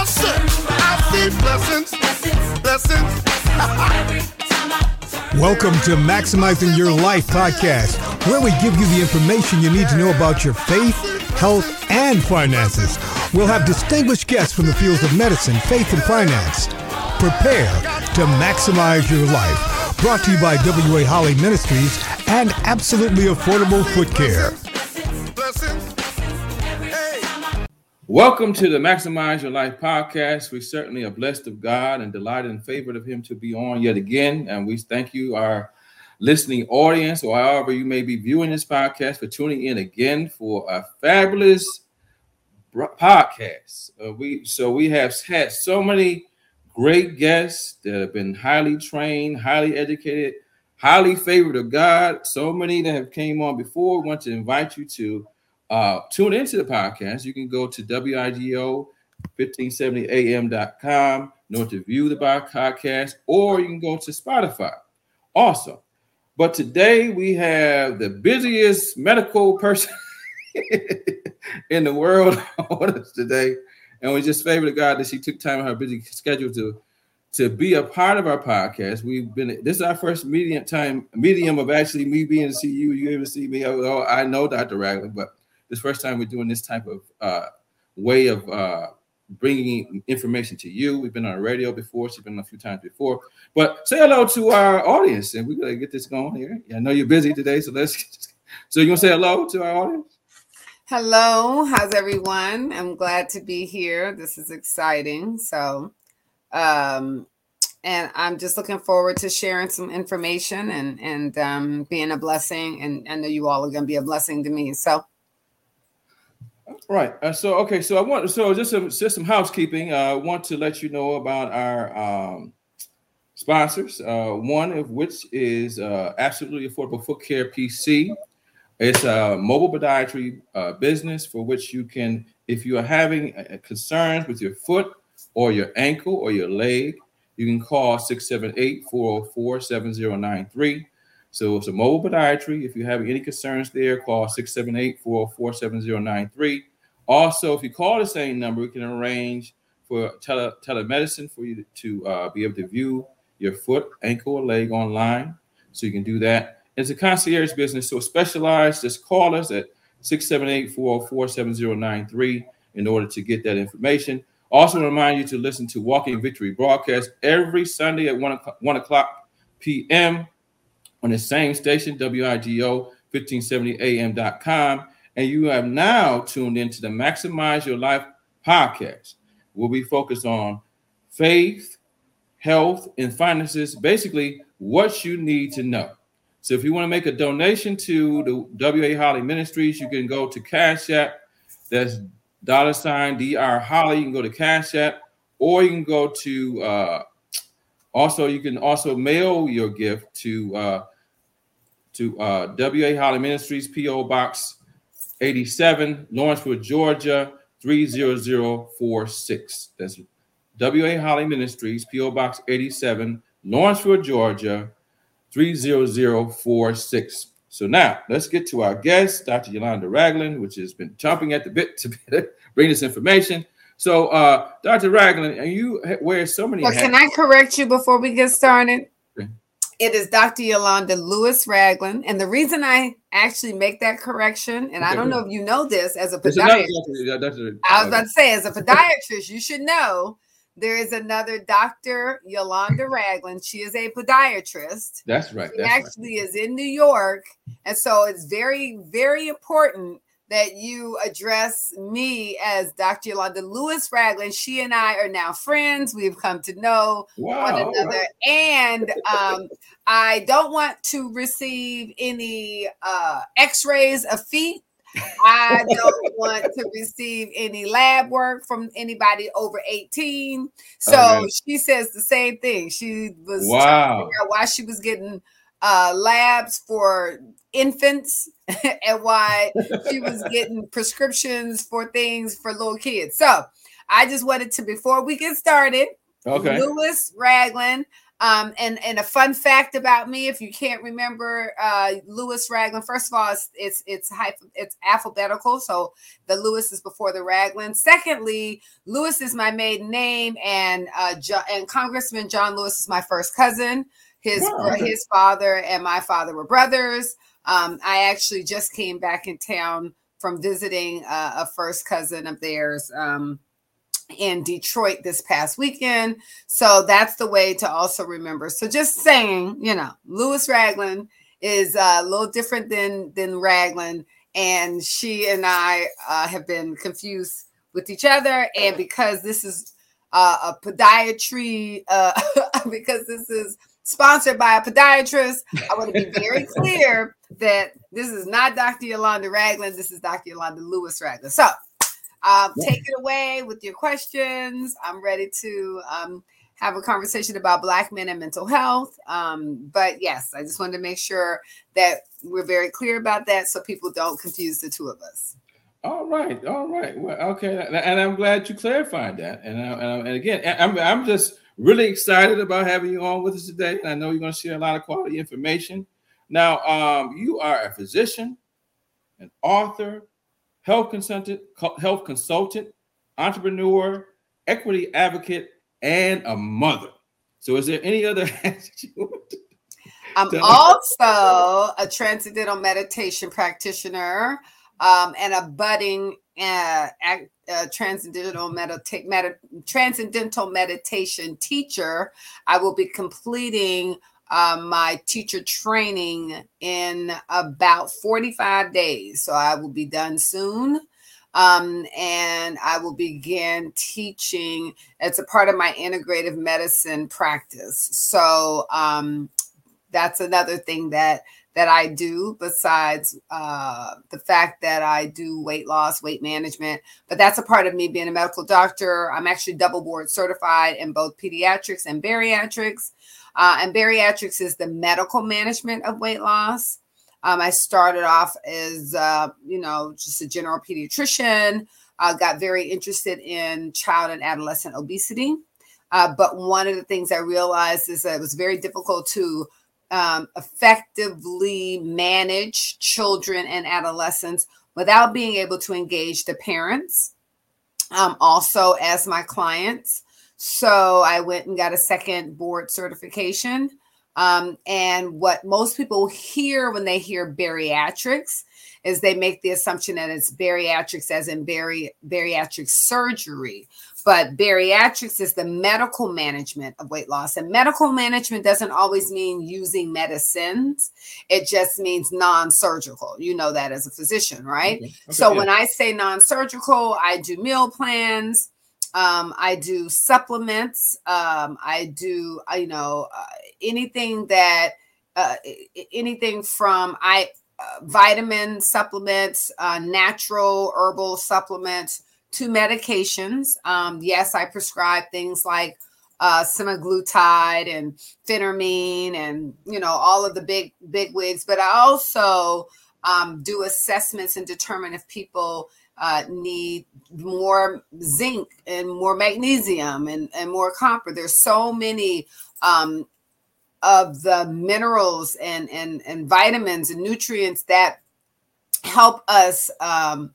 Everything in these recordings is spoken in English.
Yes, sir. I see blessings. Blessings. Welcome to Maximizing Your Life podcast, where we give you the information you need to know about your faith, health, and finances. We'll have distinguished guests from the fields of medicine, faith, and finance. Prepare to maximize your life. Brought to you by W.A. Holley Ministries and absolutely affordable foot care. Welcome to the Maximize Your Life podcast. We certainly are blessed of God and delighted and favored of Him to be on yet again. And we thank you, our listening audience, or however you may be viewing this podcast, for tuning in again for a fabulous podcast. Uh, we so we have had so many great guests that have been highly trained, highly educated, highly favored of God. So many that have came on before. We want to invite you to uh, tune into the podcast. You can go to WIGO 1570am.com in order to view the podcast, or you can go to Spotify. Awesome. But today we have the busiest medical person in the world on us today. And we just favor God that she took time in her busy schedule to to be a part of our podcast. We've been this is our first medium time medium of actually me being to see you. You even see me. Oh, I know Dr. Ragland, but this first time we're doing this type of uh, way of uh, bringing information to you. We've been on the radio before. She's been on a few times before. But say hello to our audience, and we're gonna get this going here. Yeah, I know you're busy today, so let's. So you gonna say hello to our audience? Hello, how's everyone? I'm glad to be here. This is exciting. So, um, and I'm just looking forward to sharing some information and and um, being a blessing. And I know you all are to be a blessing to me. So, right. Uh, so okay. So I want so just some just some housekeeping. Uh, I want to let you know about our um, sponsors. Uh, one of which is uh, absolutely affordable foot care PC. It's a mobile podiatry uh, business for which you can, if you are having uh, concerns with your foot or your ankle or your leg, you can call 678 404 7093. So it's a mobile podiatry. If you have any concerns there, call 678 404 7093. Also, if you call the same number, we can arrange for tele- telemedicine for you to uh, be able to view your foot, ankle, or leg online. So you can do that. It's a concierge business, so specialized. Just call us at 678-404-7093 in order to get that information. Also, remind you to listen to Walking Victory broadcast every Sunday at 1 o'clock, 1 o'clock p.m. on the same station, WIGO 1570am.com. And you have now tuned into the Maximize Your Life podcast, where we focus on faith, health, and finances, basically what you need to know. So if you want to make a donation to the WA Holley Ministries, you can go to Cash App. That's dollar sign DR Holley. You can go to Cash App, or you can go to uh, also you can also mail your gift to uh, to uh, WA Holley Ministries, PO Box 87, Lawrenceville, Georgia 30046. That's WA Holley Ministries, PO Box 87, Lawrenceville, Georgia 30046. So now let's get to our guest, Dr. Yolanda Ragland, which has been chomping at the bit to bring this information. So, uh, Dr. Ragland, and you wear so many. Well, can I correct you before we get started? It is Dr. Yolanda Lewis Ragland, and the reason I actually make that correction, and okay, I don't know if you know this as a podiatrist. I was about to say, as a podiatrist, you should know there is another Dr. Yolanda Ragland. She is a podiatrist. That's right. She that's actually right. is in New York. And so it's very, very important that you address me as Dr. Yolanda Lewis Ragland. She and I are now friends. We've come to know wow, one another. And um, I don't want to receive any uh, x rays of feet I don't want to receive any lab work from anybody over 18. So okay. she says the same thing. She was wow. why she was getting uh, labs for infants and why she was getting prescriptions for things for little kids. So I just wanted to, before we get started, okay. Lewis Ragland. Um, and and a fun fact about me, if you can't remember uh, Lewis Ragland, first of all, it's it's it's, it's alphabetical, so the Lewis is before the Ragland. Secondly, Lewis is my maiden name, and uh, jo- and Congressman John Lewis is my first cousin. His okay. his father and my father were brothers. Um, I actually just came back in town from visiting uh, a first cousin of theirs. Um, in Detroit this past weekend. So that's the way to also remember. So just saying, you know, Lewis Ragland is uh, a little different than than Ragland, and she and I uh, have been confused with each other. And because this is uh, a podiatry, uh, because this is sponsored by a podiatrist, I want to be very clear that this is not Dr. Yolanda Ragland. This is Dr. Yolanda Lewis Ragland. So um, yeah. Take it away with your questions. I'm ready to um, have a conversation about Black men and mental health. Um, but yes, I just wanted to make sure that we're very clear about that so people don't confuse the two of us. All right, all right. Well, okay, and I'm glad you clarified that. And, and again, I'm, I'm just really excited about having you on with us today. And I know you're going to share a lot of quality information. Now, um, you are a physician, an author, health consultant, health consultant, entrepreneur, equity advocate, and a mother. So, is there any other? I'm also a transcendental meditation practitioner um, and a budding uh, uh, transcendental medita- med- transcendental meditation teacher. I will be completing um, my teacher training in about 45 days. So I will be done soon. Um, and I will begin teaching. It's a part of my integrative medicine practice. So um, that's another thing that that I do besides uh, the fact that I do weight loss, weight management. But that's a part of me being a medical doctor. I'm actually double board certified in both pediatrics and bariatrics. Uh, and bariatrics is the medical management of weight loss. Um, I started off as, uh, you know, just a general pediatrician. I got very interested in child and adolescent obesity. Uh, but one of the things I realized is that it was very difficult to um, effectively manage children and adolescents without being able to engage the parents, um, also as my clients. So I went and got a second board certification. Um, and what most people hear when they hear bariatrics is they make the assumption that it's bariatrics as in bari- bariatric surgery. But bariatrics is the medical management of weight loss. And medical management doesn't always mean using medicines, it just means non surgical. You know that as a physician, right? Okay. Okay, so yeah. when I say non surgical, I do meal plans. Um, I do supplements. Um, I do, uh, you know, uh, anything that, uh, anything from I vitamin supplements, uh, natural herbal supplements to medications. Um, yes, I prescribe things like uh, semaglutide and phentermine and you know all of the big big wigs, but I also um, do assessments and determine if people uh, need more zinc and more magnesium and, and more copper. There's so many um, of the minerals and, and, and vitamins and nutrients that help us. Um,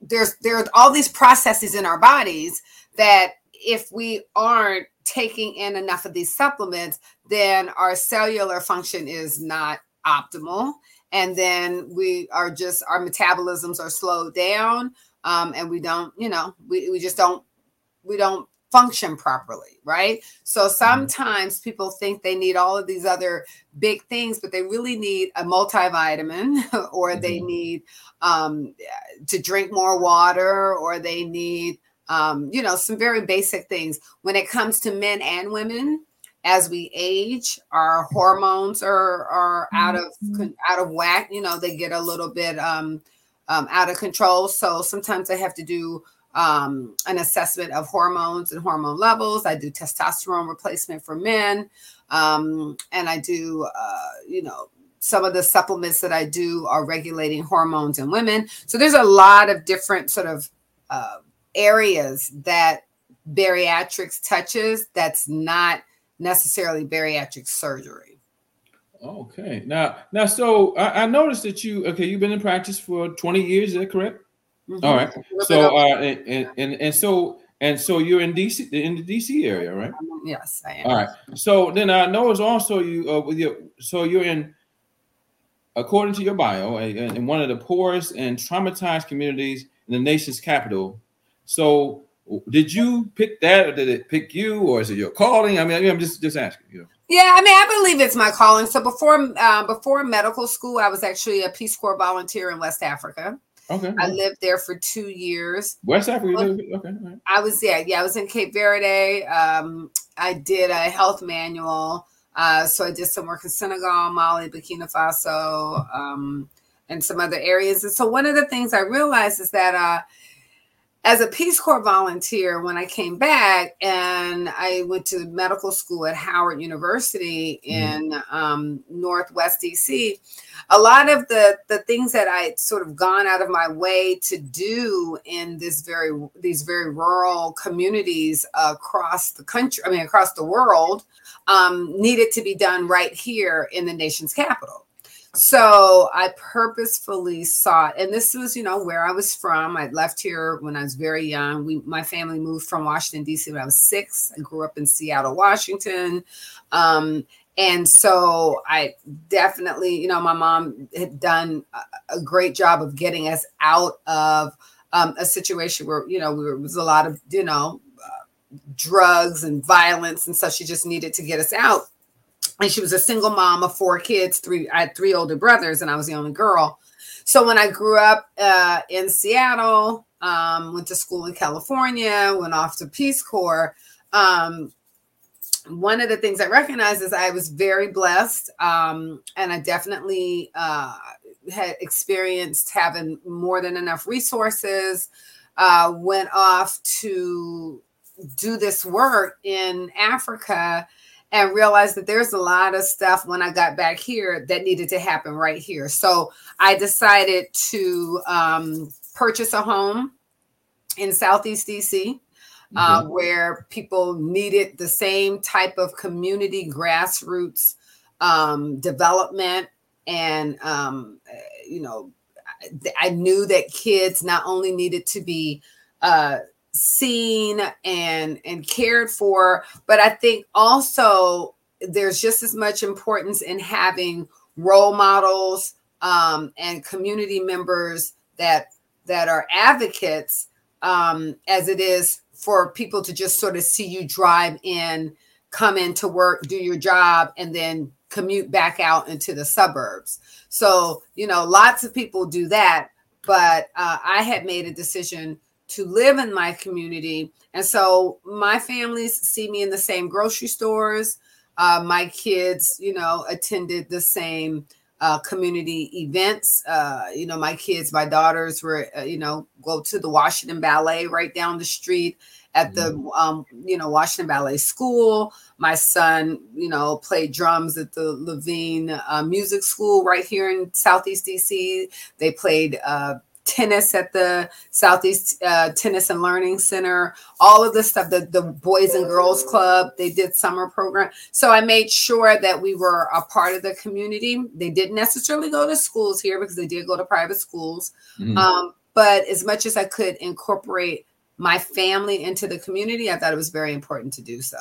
there's there are all these processes in our bodies that if we aren't taking in enough of these supplements, then our cellular function is not optimal and then we are just our metabolisms are slowed down um, and we don't you know we, we just don't we don't function properly right so mm-hmm. sometimes people think they need all of these other big things but they really need a multivitamin or mm-hmm. they need um, to drink more water or they need um, you know some very basic things when it comes to men and women as we age our hormones are are out of mm-hmm. out of whack you know they get a little bit um, um, out of control so sometimes i have to do um, an assessment of hormones and hormone levels i do testosterone replacement for men um, and i do uh, you know some of the supplements that i do are regulating hormones in women so there's a lot of different sort of uh, areas that bariatrics touches that's not necessarily bariatric surgery. Okay. Now, now, so I, I, noticed that you okay. You've been in practice for twenty years. Is that correct? Mm-hmm. All right. So, uh, and, and and so and so you're in DC in the DC area, right? Yes, I am. All right. So then I know it's also you uh, with your so you're in according to your bio in one of the poorest and traumatized communities in the nation's capital. So did you pick that or did it pick you or is it your calling? I mean, I'm just just asking you. Know. Yeah, I mean, I believe it's my calling. So before uh, before medical school, I was actually a Peace Corps volunteer in West Africa. Okay. I lived there for two years. West Africa. okay. Right. I was yeah, yeah. I was in Cape Verde. Um, I did a health manual. Uh, so I did some work in Senegal, Mali, Burkina Faso, um, and some other areas. And so one of the things I realized is that uh, as a Peace Corps volunteer, when I came back and I went to medical school at Howard University mm-hmm. in mm. um, Northwest DC, a lot of the the things that I sort of gone out of my way to do in this very these very rural communities across the country, I mean across the world, um, needed to be done right here in the nation's capital. So I purposefully sought, and this was, you know, where I was from. I left here when I was very young. We, my family moved from Washington D.C. when I was six. I grew up in Seattle, Washington, um, and so I definitely, you know, my mom had done a, great job of getting us out of um, a situation where, you know, we were, was a lot of, you know, uh, drugs and violence and stuff. She just needed to get us out and she was a single mom of four kids three i had three older brothers and i was the only girl. So when i grew up uh, in seattle um, went to school in california went off to peace corps um, one of the things i recognized is i was very blessed um, and i definitely uh, had experienced having more than enough resources uh, went off to do this work in africa and realized that there's a lot of stuff when I got back here that needed to happen right here. So I decided to um, purchase a home in Southeast DC. Uh, mm-hmm. where people needed the same type of community grassroots um, development and um, you know i knew that kids not only needed to be uh, seen and and cared for. But i think also there's just as much importance in having role models um, and community members that that are advocates um, as it is for people to just sort of see you drive in come into work do your job and then commute back out into the suburbs. So you know lots of people do that but uh, i had made a decision to live in my community. And so my families see me in the same grocery stores. Uh, my kids, you know, attended the same uh, community events. Uh, you know, my kids, my daughters were, uh, you know, go to the Washington Ballet right down the street at the, mm-hmm. um, you know, Washington Ballet School. My son, you know, played drums at the Levine uh, Music School right here in Southeast DC. They played uh, tennis at the Southeast uh, Tennis and Learning Center, all of this stuff, the, the Boys and Girls Club, they did summer program. So I made sure that we were a part of the community. They didn't necessarily go to schools here because they did go to private schools. Mm-hmm. Um, but as much as I could incorporate my family into the community, I thought it was very important to do so.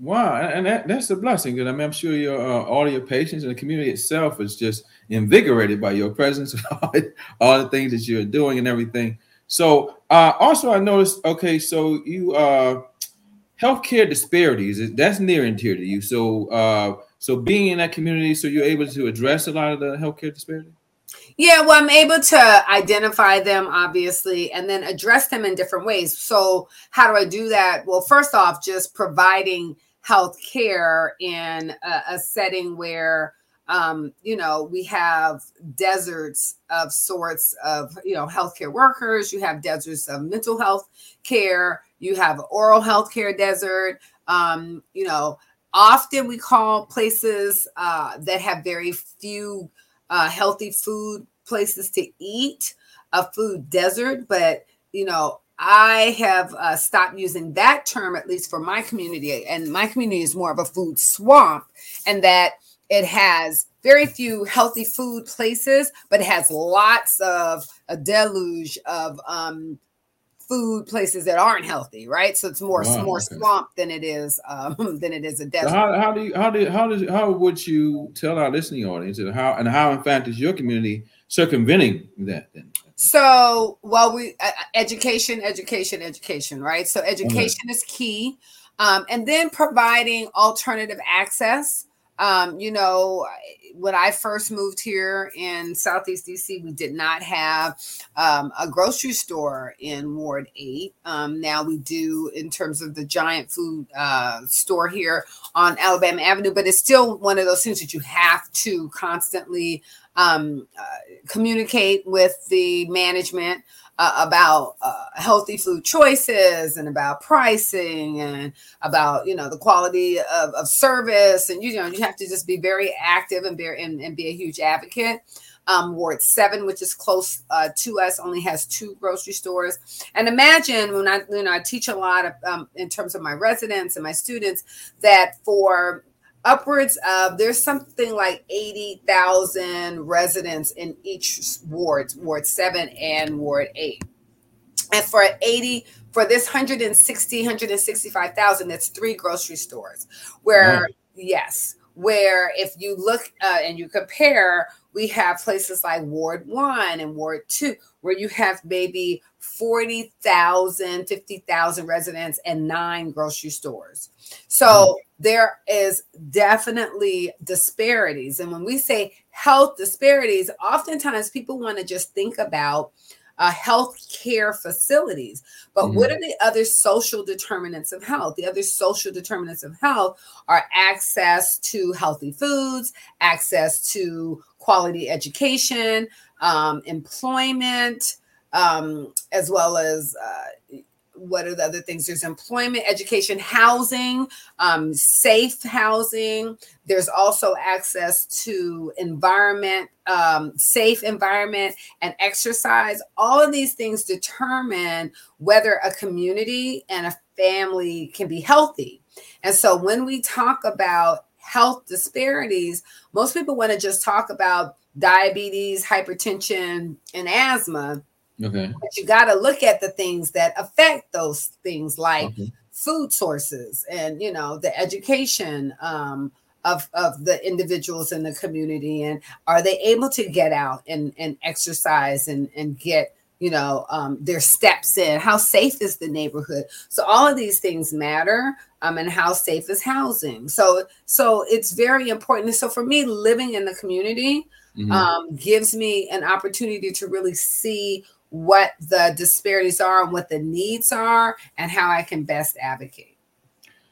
Wow, and that, that's a blessing. Because I mean, I'm sure your uh, all your patients and the community itself is just invigorated by your presence, all, the things that you're doing and everything. So, uh, also, I noticed. Okay, so you uh, healthcare disparities that's near and dear to you. So, uh, so being in that community, so you're able to address a lot of the healthcare disparities. Yeah, well, I'm able to identify them, obviously, and then address them in different ways. So, how do I do that? Well, first off, just providing health care in a, a setting where um, you know, we have deserts of sorts of, you know, healthcare workers. You have deserts of mental health care. You have oral health care desert. Um, you know, often we call places uh, that have very few uh, healthy food places to eat a food desert. But, you know, I have uh, stopped using that term, at least for my community. And my community is more of a food swamp, and that it has very few healthy food places, but it has lots of a deluge of um, food places that aren't healthy, right? So it's more Wow, more okay. swamp than it is um, than it is a So desert. how, how do you how do how does how would you tell our listening audience and how and how in fact is your community circumventing that then? So, well, we uh, education, education, education, right? So, education is key, um, and then providing alternative access. Um, you know, when I first moved here in Southeast DC, we did not have um, a grocery store in Ward Eight. Um, now we do in terms of the giant food uh, store here on Alabama Avenue, but it's still one of those things that you have to constantly um, uh, communicate with the management uh, about uh, healthy food choices and about pricing and about you know the quality of, of service and you know you have to just be very active and be and, and be a huge advocate um, Ward 7, which is close uh, to us, only has two grocery stores. And imagine when I, you know, I teach a lot of, um, in terms of my residents and my students, that for upwards of there's something like 80,000 residents in each ward, Ward 7 and Ward 8. And for 80 for this 160 165,000 that's three grocery stores where yes, where if you look uh, and you compare we have places like Ward 1 and Ward 2 where you have maybe 40,000 50,000 residents and nine grocery stores. So there is definitely disparities. And when we say health disparities, oftentimes people want to just think about uh, health care facilities. But Mhm. what are the other social determinants of health? The other social determinants of health are access to healthy foods, access to quality education, um, employment, um, as well as uh, what are the other things? There's employment, education, housing, um, safe housing. There's also access to environment, um, safe environment, and exercise. All of these things determine whether a community and a family can be healthy. And so when we talk about health disparities, most people want to just talk about diabetes, hypertension, and asthma Okay. but you got to look at the things that affect those things like Okay. food sources and you know the education um, of of the individuals in the community and are they able to get out and and exercise and and get you know um, their steps in how safe is the neighborhood so all of these things matter um, and how safe is housing so so it's very important And so for me living in the community Mhm. um, gives me an opportunity to really see what the disparities are and what the needs are and how I can best advocate.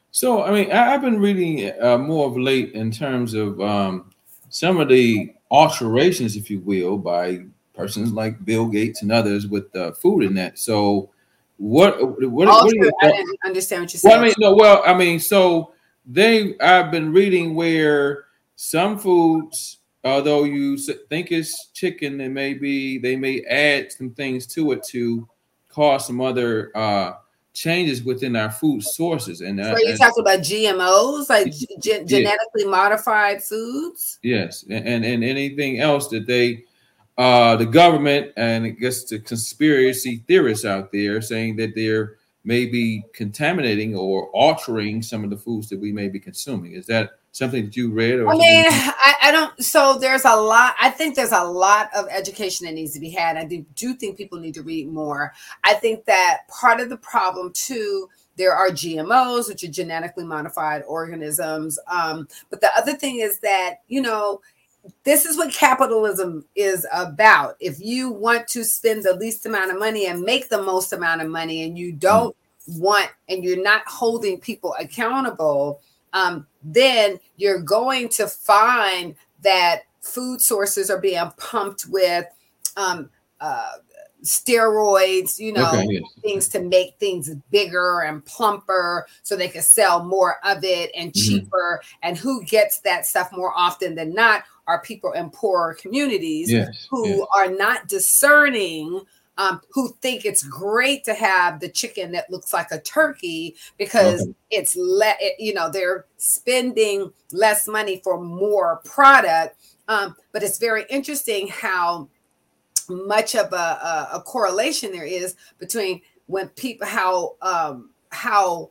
So, I mean, I, I've been reading uh, more of late in terms of um, some of the alterations, if you will, by persons like Bill Gates and others with uh, food in that. So, what what, what Also, your I didn't understand what you said. Well, I mean, no, well, I mean, so they I've been reading where some foods, although you think it's chicken, they may be they may add some things to it to cause some other uh changes within our food sources. And, uh, so you and- talking about GMOs, like ge- genetically modified foods? yes, and, and and anything else that they uh the government and I guess the conspiracy theorists out there saying that they're maybe contaminating or altering some of the foods that we may be consuming. Is that something that you read or I mean, I, I don't. So there's a lot. I think there's a lot of education that needs to be had. I do, do think people need to read more. I think that part of the problem too. There are GMOs, which are genetically modified organisms. Um, but the other thing is that you know this is what capitalism is about. If you want to spend the least amount of money and make the most amount of money, and you don't want, and you're not holding people accountable, um, then you're going to find that food sources are being pumped with um, uh, steroids, you know, Okay, yes. things to make things bigger and plumper so they can sell more of it and Mhm. cheaper. And who gets that stuff more often than not are people in poorer communities Yes, who yes. are not discerning um, who think it's great to have the chicken that looks like a turkey because okay. it's let it, you know they're spending less money for more product. Um, but it's very interesting how much of a, a, a, correlation there is between when people how um, how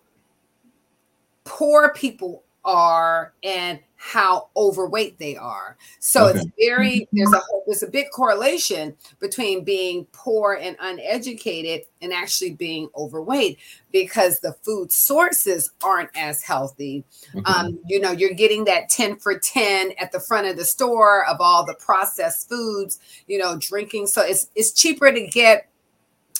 poor people are and how overweight they are. So okay. it's very there's a there's a big correlation between being poor and uneducated and actually being overweight because the food sources aren't as healthy. Okay. Um, you know, you're getting that 10 for 10 at the front of the store of all the processed foods, you know, drinking. So it's it's cheaper to get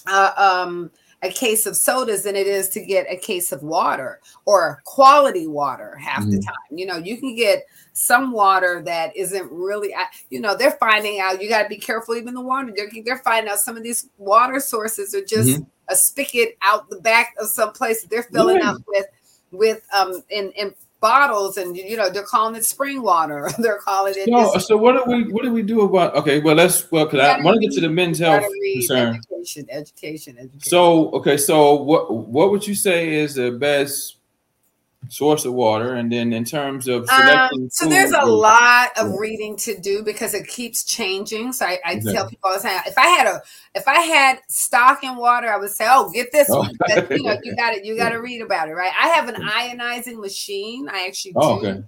uh, um a case of sodas than it is to get a case of water or quality water half mm-hmm. the time. You know, you can get some water that isn't really, you know, they're finding out you got to be careful, even the water. They're, they're finding out some of these water sources are just mm-hmm. a spigot out the back of some place that they're filling yeah. up with, with, um, in, in bottles and you know they're calling it spring water. They're calling it so, so what do we what do we do about okay well let's well because i want to get to the men's health concern. education education education. so okay so what what would you say is the best source of water and then in terms of um, so there's a lot of reading to do because it keeps changing so i, I exactly. tell people all the time if i had a if i had stock in water i would say oh get this oh. one you know you got it you got to read about it right i have an ionizing machine i actually oh, do okay.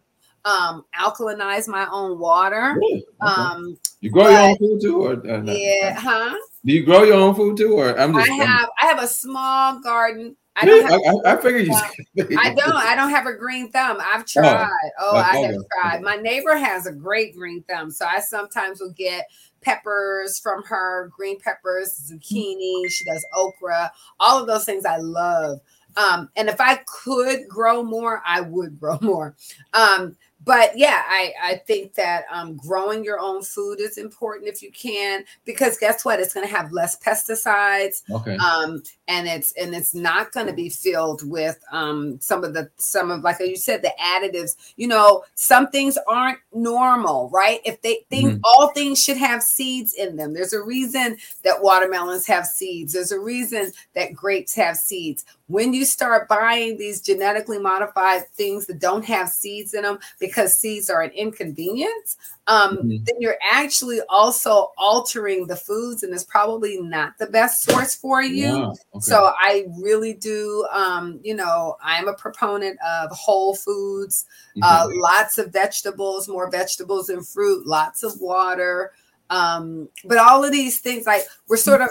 um alkalinize my own water really? okay. um you grow but, your own food too or uh, yeah huh do you grow your own food too or i'm just i have I'm, i have a small garden I don't. Have, I, I figured you. I don't. I don't have a green thumb. I've oh, tried. Oh, oh I have tried. My neighbor has a great green thumb, so I sometimes will get peppers from her, green peppers, zucchini. She does okra. All of those things I love. Um, and if I could grow more, I would grow more. Um, but yeah, I, I think that um, growing your own food is important if you can, because guess what? It's going to have less pesticides. Okay. Um, and it's and it's not going to be filled with um, some of the some of like you said the additives. You know, some things aren't normal, right? If they think mm-hmm. all things should have seeds in them, there's a reason that watermelons have seeds. There's a reason that grapes have seeds when you start buying these genetically modified things that don't have seeds in them because seeds are an inconvenience um, mm-hmm. then you're actually also altering the foods and it's probably not the best source for you yeah, okay. so i really do um, you know i'm a proponent of whole foods mm-hmm. uh, lots of vegetables more vegetables and fruit lots of water um, but all of these things like we're sort of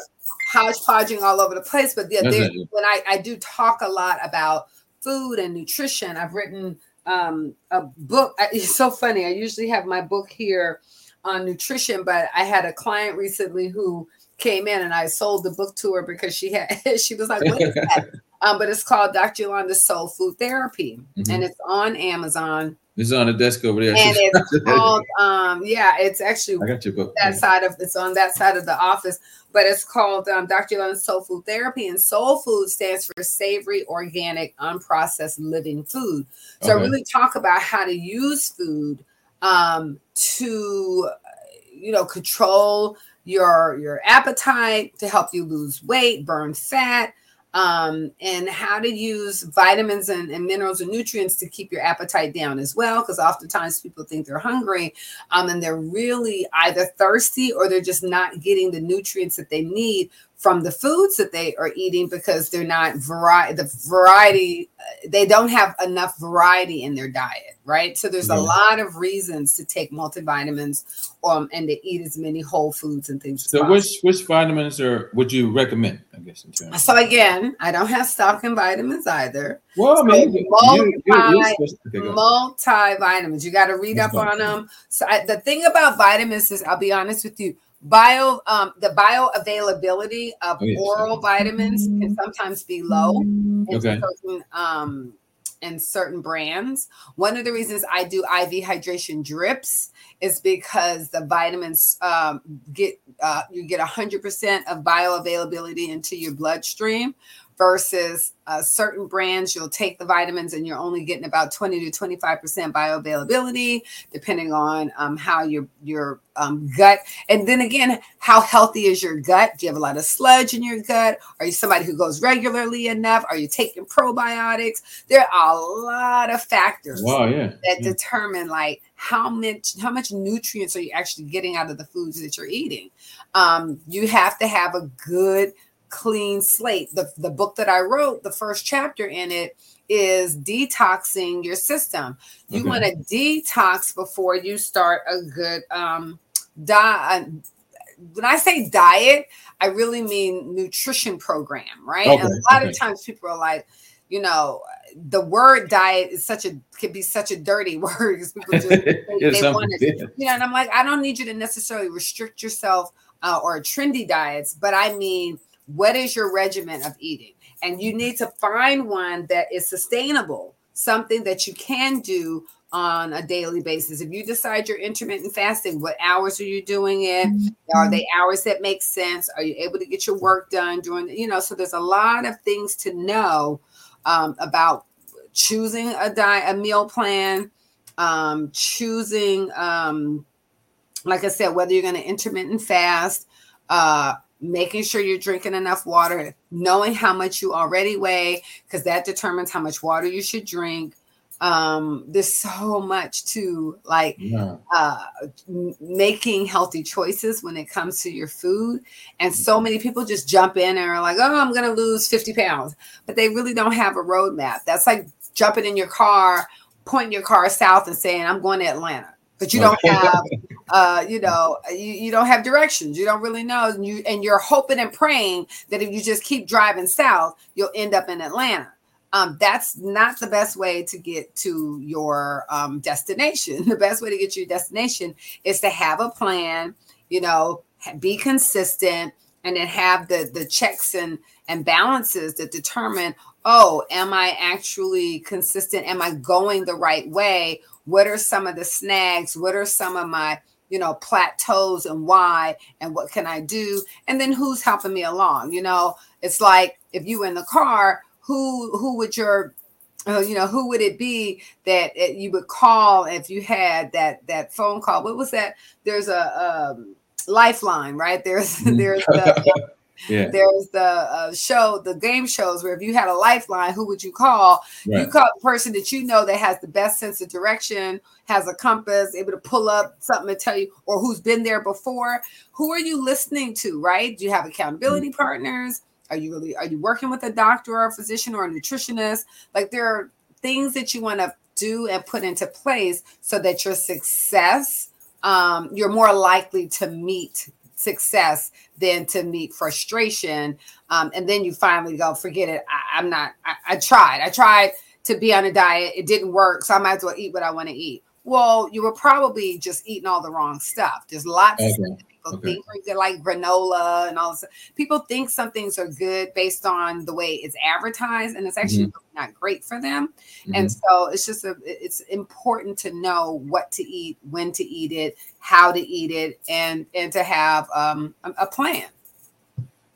hodgepodging all over the place. But yeah, when I, I do talk a lot about food and nutrition, I've written um, a book. It's so funny. I usually have my book here on nutrition, but I had a client recently who came in and I sold the book to her because she had she was like, "What is that?" um, but it's called Dr. Yolanda's Soul Food Therapy, mm-hmm. and it's on Amazon. It's on the desk over there. And it's called, um, yeah, it's actually I got your book. That yeah. side of it's on that side of the office, but it's called um, Dr. Yolanda's Soul Food Therapy, and Soul Food stands for savory, organic, unprocessed living food. So okay. I really talk about how to use food um, to, you know, control your your appetite, to help you lose weight, burn fat, um, and how to use vitamins and, and, minerals and nutrients to keep your appetite down as well. Because oftentimes people think they're hungry um, and they're really either thirsty or they're just not getting the nutrients that they need from the foods that they are eating because they're not variety the variety they don't have enough variety in their diet right? So there's a lot of reasons to take multivitamins um and to eat as many whole foods and things so which which vitamins are would you recommend i guess in terms so again i don't have stock in vitamins either. Well so maybe. Multi, you, multivitamins you got to read That's up on them. So I, the thing about vitamins is i'll be honest with you bio um, the bioavailability of oh, yes. oral vitamins can sometimes be low in okay. certain um, in certain brands. One of the reasons I do IV hydration drips is because the vitamins um, get uh, you get 100% of bioavailability into your bloodstream versus uh, certain brands you'll take the vitamins and you're only getting about 20 to 25% bioavailability depending on um, how your your um, gut. And then again how healthy is your gut? Do you have a lot of sludge in your gut? Are you somebody who goes regularly enough? Are you taking probiotics? There are a lot of factors wow, yeah. that yeah. determine like how much how much nutrients are you actually getting out of the foods that you're eating. Um, you have to have a good clean slate. The, the book that I wrote, the first chapter in it is detoxing your system. You okay. want to detox before you start a good um diet. Uh, when I say diet, I really mean nutrition program, right? Okay. And a lot okay. of times people are like, you know, the word diet is such a could be such a dirty word because people just they, they want it, you know, and I'm like, I don't need you to necessarily restrict yourself uh, or trendy diets, but I mean what is your regimen of eating? And you need to find one that is sustainable, something that you can do on a daily basis. If you decide you're intermittent fasting, what hours are you doing it? Mm-hmm. Are they hours that make sense? Are you able to get your work done during, you know, so there's a lot of things to know um, about choosing a diet, a meal plan, um, choosing, um, like I said, whether you're going to intermittent fast, uh, making sure you're drinking enough water, knowing how much you already weigh, because that determines how much water you should drink. Um, there's so much to like yeah. uh, making healthy choices when it comes to your food. And so many people just jump in and are like, oh, I'm going to lose 50 pounds, but they really don't have a roadmap. That's like jumping in your car, pointing your car south and saying, I'm going to Atlanta but you don't have uh, you know you, you don't have directions. You don't really know. And you and you're hoping and praying that if you just keep driving south you'll end up in atlanta. Um, that's not the best way to get to your um, destination. The best way to get to your destination is to have a plan you know be consistent and then have the the checks and and balances that determine oh am i actually consistent? Am i going the right way? What are some of the snags? What are some of my you know plateaus and why? And what can i do? And then who's helping me along? You know it's like if you in the car who who would your uh, you know who would it be that it, you would call if you had that that phone call? What was that? There's a um, lifeline right? There's there's the yeah. There's the uh, show, the game shows where if you had a lifeline, who would you call? Right. You call the person that you know that has the best sense of direction, has a compass, able to pull up something to tell you, or who's been there before. Who are you listening to? Right? Do you have accountability mm-hmm. partners? Are you really are you working with a doctor or a physician or a nutritionist? Like there are things that you want to do and put into place so that your success um, you're more likely to meet success than to meet frustration. Um, and then you finally go, forget it. I, am not, I, I tried. I tried to be on a diet. It didn't work. So I might as well eat what I want to eat. Well, you were probably just eating all the wrong stuff. There's lots okay. People okay. think they like granola and all this. People think some things are good based on the way it's advertised, and it's actually mm-hmm. not great for them. Mm-hmm. And so it's just a, it's important to know what to eat, when to eat it, how to eat it, and and to have um, a, a plan.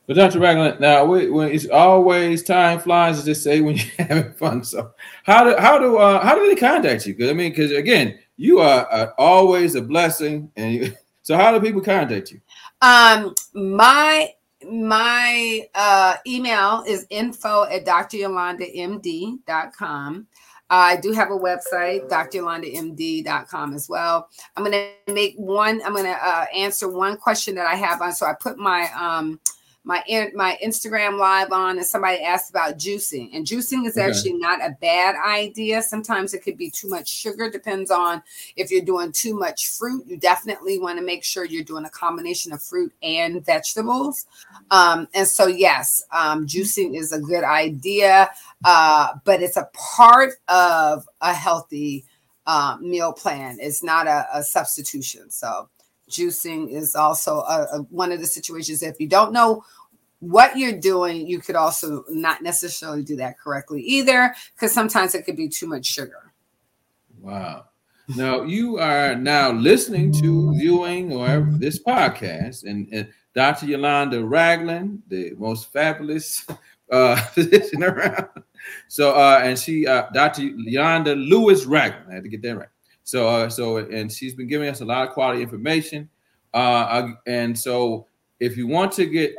But Dr. Ragland, now we, when it's always time flies, as they say when you're having fun. So how do how do uh, how do they contact you? Because I mean, because again, you are uh, always a blessing, and you, so how do people contact you? Um, my my uh, email is info at dryolandamd.com. I do have a website, dryolandamd.com as well. I'm going to make one, I'm going to uh, answer one question that I have on. So I put my um, my my Instagram live on and somebody asked about juicing. And juicing is okay. actually not a bad idea. Sometimes it could be too much sugar, depends on if you're doing too much fruit. You definitely want to make sure you're doing a combination of fruit and vegetables. Um, and so, yes, um, juicing is a good idea, uh, but it's a part of a healthy uh, meal plan. It's not a, a substitution. So, juicing is also a, a, one of the situations if you don't know what you're doing you could also not necessarily do that correctly either because sometimes it could be too much sugar wow now you are now listening to viewing or this podcast and, and dr yolanda ragland the most fabulous uh, physician around. So, uh, and she, uh, Dr. Yolanda Lewis Ragland, I had to get that right. So, uh, so, and she's been giving us a lot of quality information. Uh, and so, if you want to get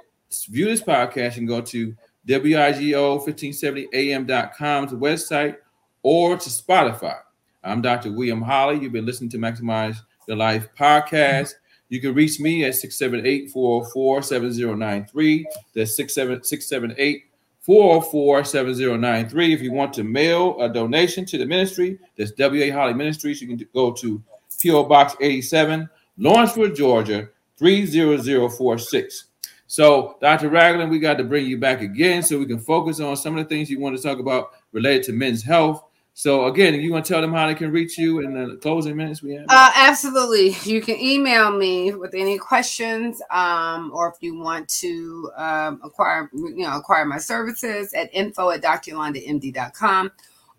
view this podcast, you can go to WIGO1570am.com's website or to Spotify. I'm Dr. William Holley. You've been listening to Maximize Your Life podcast. You can reach me at 678 404 7093. That's 678 404 7093. If you want to mail a donation to the ministry, that's WA Holley Ministries. You can go to P.O. Box 87, Lawrenceville, Georgia 30046. So, Dr. Ragland, we got to bring you back again so we can focus on some of the things you want to talk about related to men's health. So, again, you want to tell them how they can reach you in the closing minutes we have? Uh, absolutely. You can email me with any questions, um, or if you want to um, acquire, you know, acquire my services at info at dryolandamd.com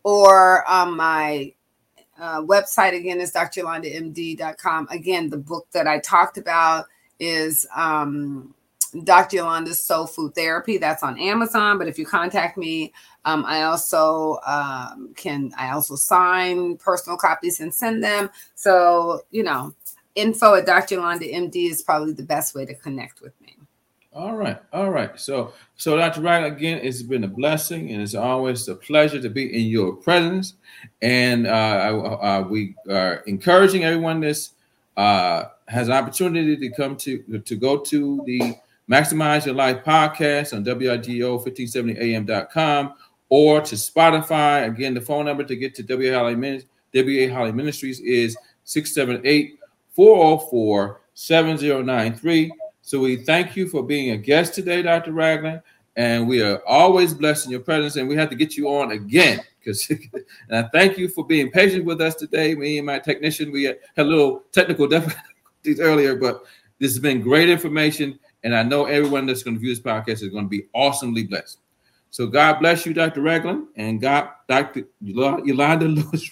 or um, my uh, website again is dryolandamd.com. Again, the book that I talked about is um, Dr. Yolanda's Soul Food Therapy. That's on Amazon. But if you contact me, um, I also um, can I also sign personal copies and send them. So you know, info at Dr. Yolanda MD is probably the best way to connect with me. All right, all right. So, so Dr. Wright, again, it's been a blessing, and it's always a pleasure to be in your presence. And uh, uh, we are encouraging everyone that's uh, has an opportunity to come to to go to the Maximize Your Life podcast on WIGO1570am.com or to Spotify. Again, the phone number to get to WA Holley, WA Holley Ministries is 678 404 7093. So we thank you for being a guest today, Dr. Ragland. And we are always blessed in your presence. And we have to get you on again because and I thank you for being patient with us today. Me and my technician, we had a little technical difficulties earlier, but this has been great information. And I know everyone that's going to view this podcast is going to be awesomely blessed. So God bless you, Dr. Ragland, and God, Dr. Yolanda Lewis.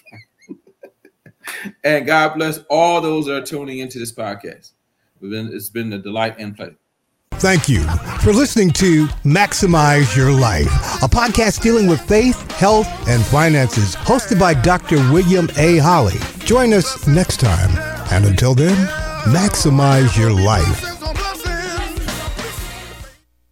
and God bless all those that are tuning into this podcast. it's been a delight and pleasure. Thank you for listening to Maximize Your Life, a podcast dealing with faith, health, and finances, hosted by Dr. William A. Holley. Join us next time. And until then, maximize your life.